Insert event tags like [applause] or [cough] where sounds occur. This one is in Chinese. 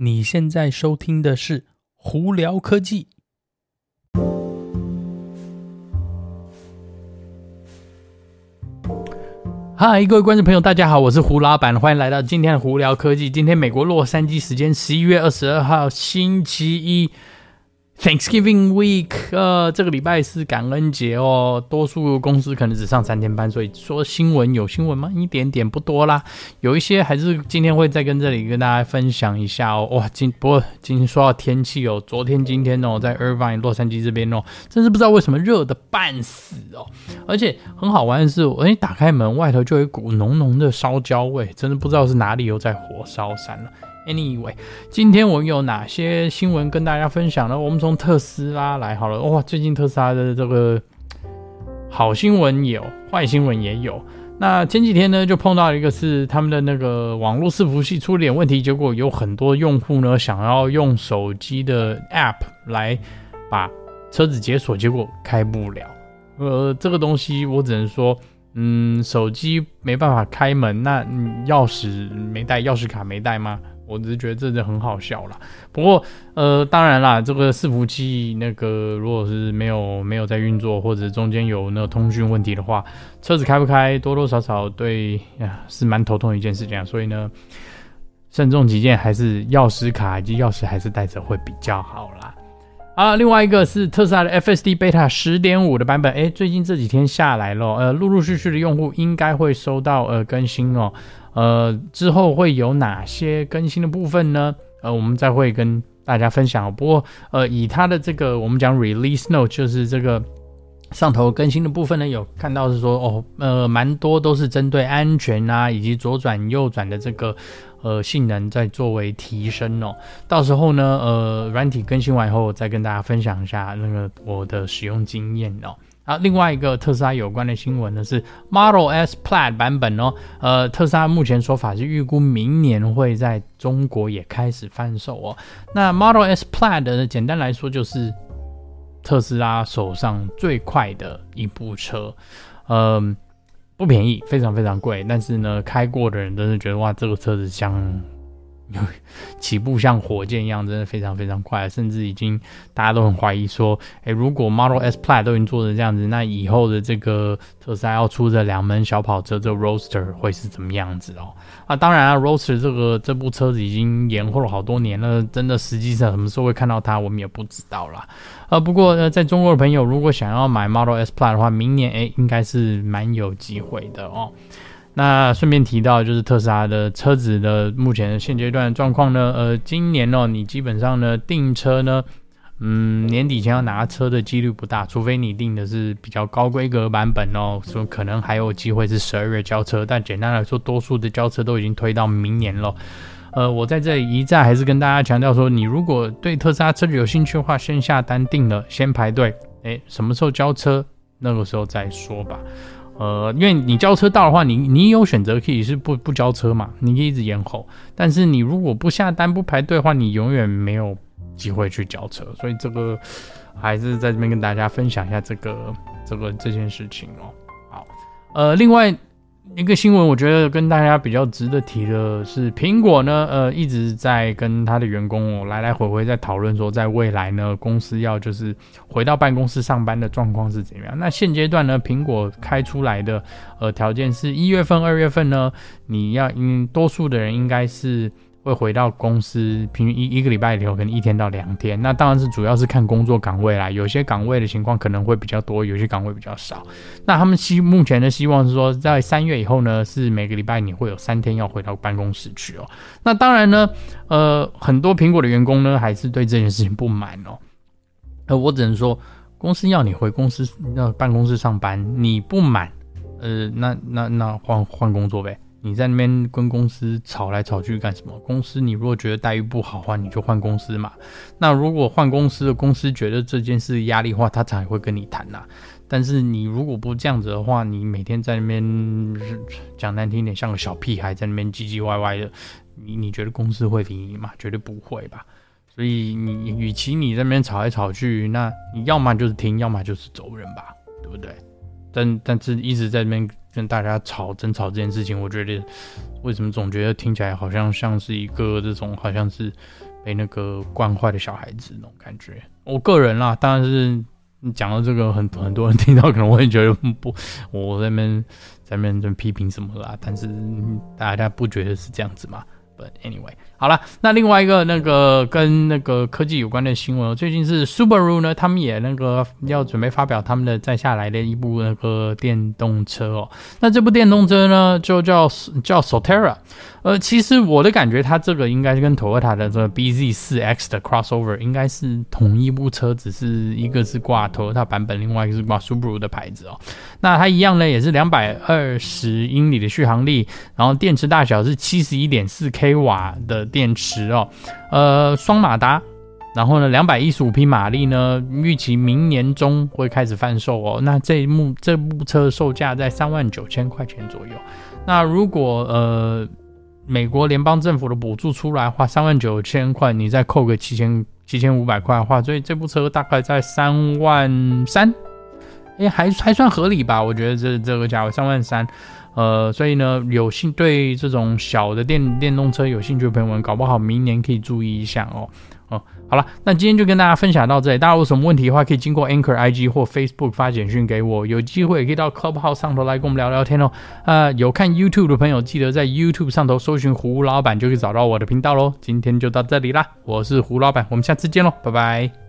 你现在收听的是胡聊科技。嗨，各位观众朋友，大家好，我是胡老板，欢迎来到今天的胡聊科技。今天美国洛杉矶时间十一月二十二号星期一。Thanksgiving week，呃，这个礼拜是感恩节哦。多数公司可能只上三天班，所以说新闻有新闻吗？一点点不多啦。有一些还是今天会再跟这里跟大家分享一下哦。哇，今不过今天说到天气哦，昨天今天哦，在 Irvine 洛杉矶这边哦，真是不知道为什么热得半死哦。而且很好玩的是，我一打开门，外头就有一股浓浓的烧焦味，真的不知道是哪里又在火烧山了。Anyway，今天我有哪些新闻跟大家分享呢？我们从特斯拉来好了。哇，最近特斯拉的这个好新闻有，坏新闻也有。那前几天呢，就碰到一个是他们的那个网络伺服器出了点问题，结果有很多用户呢想要用手机的 App 来把车子解锁，结果开不了。呃，这个东西我只能说，嗯，手机没办法开门，那钥匙没带，钥匙卡没带吗？我只是觉得这就很好笑啦。不过，呃，当然啦，这个伺服器那个如果是没有没有在运作，或者中间有那个通讯问题的话，车子开不开，多多少少对呀是蛮头痛的一件事情啊。所以呢，慎重起见，还是钥匙卡以及钥匙还是带着会比较好啦。啊，另外一个是特斯拉的 FSD Beta 十点五的版本，诶，最近这几天下来了，呃，陆陆续续的用户应该会收到呃更新哦。呃，之后会有哪些更新的部分呢？呃，我们再会跟大家分享。不过，呃，以它的这个我们讲 release note，就是这个上头更新的部分呢，有看到是说，哦，呃，蛮多都是针对安全啊，以及左转右转的这个呃性能在作为提升哦。到时候呢，呃，软体更新完以后，再跟大家分享一下那个我的使用经验哦。啊，另外一个特斯拉有关的新闻呢是 Model S Plaid 版本哦，呃，特斯拉目前说法是预估明年会在中国也开始贩售哦。那 Model S Plaid 呢，简单来说就是特斯拉手上最快的一部车，嗯、不便宜，非常非常贵，但是呢，开过的人都是觉得哇，这个车子像。有 [laughs] 起步像火箭一样，真的非常非常快，甚至已经大家都很怀疑说，诶，如果 Model S Plaid 都已经做成这样子，那以后的这个特斯拉要出的两门小跑车，这 Roadster 会是怎么样子哦？啊，当然啊，Roadster 这个这部车子已经延后了好多年了，真的实际上什么时候会看到它，我们也不知道啦。啊，不过呢，在中国的朋友如果想要买 Model S Plaid 的话，明年诶应该是蛮有机会的哦。那顺便提到，就是特斯拉的车子的目前现阶段的状况呢，呃，今年哦，你基本上呢订车呢，嗯，年底前要拿车的几率不大，除非你订的是比较高规格版本哦，说可能还有机会是十二月交车，但简单来说，多数的交车都已经推到明年了。呃，我在这里一再还是跟大家强调说，你如果对特斯拉车子有兴趣的话，先下单订了，先排队，诶，什么时候交车，那个时候再说吧。呃，因为你交车到的话，你你有选择可以是不不交车嘛，你可以一直延后。但是你如果不下单不排队的话，你永远没有机会去交车。所以这个还是在这边跟大家分享一下这个这个这件事情哦。好，呃，另外。一个新闻，我觉得跟大家比较值得提的是，苹果呢，呃，一直在跟他的员工哦来来回回在讨论说，在未来呢，公司要就是回到办公室上班的状况是怎么样。那现阶段呢，苹果开出来的呃条件是一月份、二月份呢，你要应多数的人应该是。会回到公司，平均一一个礼拜里头可能一天到两天。那当然是主要是看工作岗位啦，有些岗位的情况可能会比较多，有些岗位比较少。那他们希目前的希望是说，在三月以后呢，是每个礼拜你会有三天要回到办公室去哦。那当然呢，呃，很多苹果的员工呢还是对这件事情不满哦。呃，我只能说，公司要你回公司那办公室上班，你不满，呃，那那那换换工作呗。你在那边跟公司吵来吵去干什么？公司你如果觉得待遇不好的话，你就换公司嘛。那如果换公司的公司觉得这件事压力的话，他才会跟你谈呐、但是你如果不这样子的话，你每天在那边讲难听点，像个小屁孩在那边唧唧歪歪的，你你觉得公司会理你吗？绝对不会吧。所以你与其你在那边吵来吵去，那你要么就是听，要么就是走人吧，对不对？但但是一直在那边。跟大家吵争吵这件事情，我觉得为什么总觉得听起来好像像是一个这种好像是被那个惯坏的小孩子那种感觉。我个人啦，当然是讲到这个很，很多人听到可能会觉得不，我在那边在那边批评什么啦，但是大家不觉得是这样子吗？But anyway，好了，那另外一个那个跟那个科技有关的新闻，最近是 Subaru 呢，他们也那个要准备发表他们的再下来的一部那个电动车哦。那这部电动车呢，就叫叫 Sotera，。呃，其实我的感觉，它这个应该是跟 Toyota 的这个 BZ4X 的 Crossover 应该是同一部车，只是一个是挂 Toyota 版本，另外一个是挂 Subaru 的牌子哦。那它一样呢，也是两百二十英里的续航力，然后电池大小是七十一点四 k 瓦的电池哦，呃，双马达，然后呢，两百一十五匹马力呢，预期明年中会开始贩售哦。那这一幕这部车售价在三万九千块钱左右。那如果呃美国联邦政府的补助出来的话，三万九千块，你再扣个七千七千五百块的话，所以这部车大概在三万三，哎，还还算合理吧？我觉得这这个价位三万三。呃，所以呢，有兴对这种小的电电动车有兴趣的朋友们，搞不好明年可以注意一下哦。哦，好了，那今天就跟大家分享到这里。大家有什么问题的话，可以经过 Anchor IG 或 Facebook 发简讯给我。有机会也可以到 Clubhouse 上头来跟我们聊聊天哦。呃，有看 YouTube 的朋友，记得在 YouTube 上头搜寻胡老板，就可以找到我的频道喽。今天就到这里啦，我是胡老板，我们下次见喽，拜拜。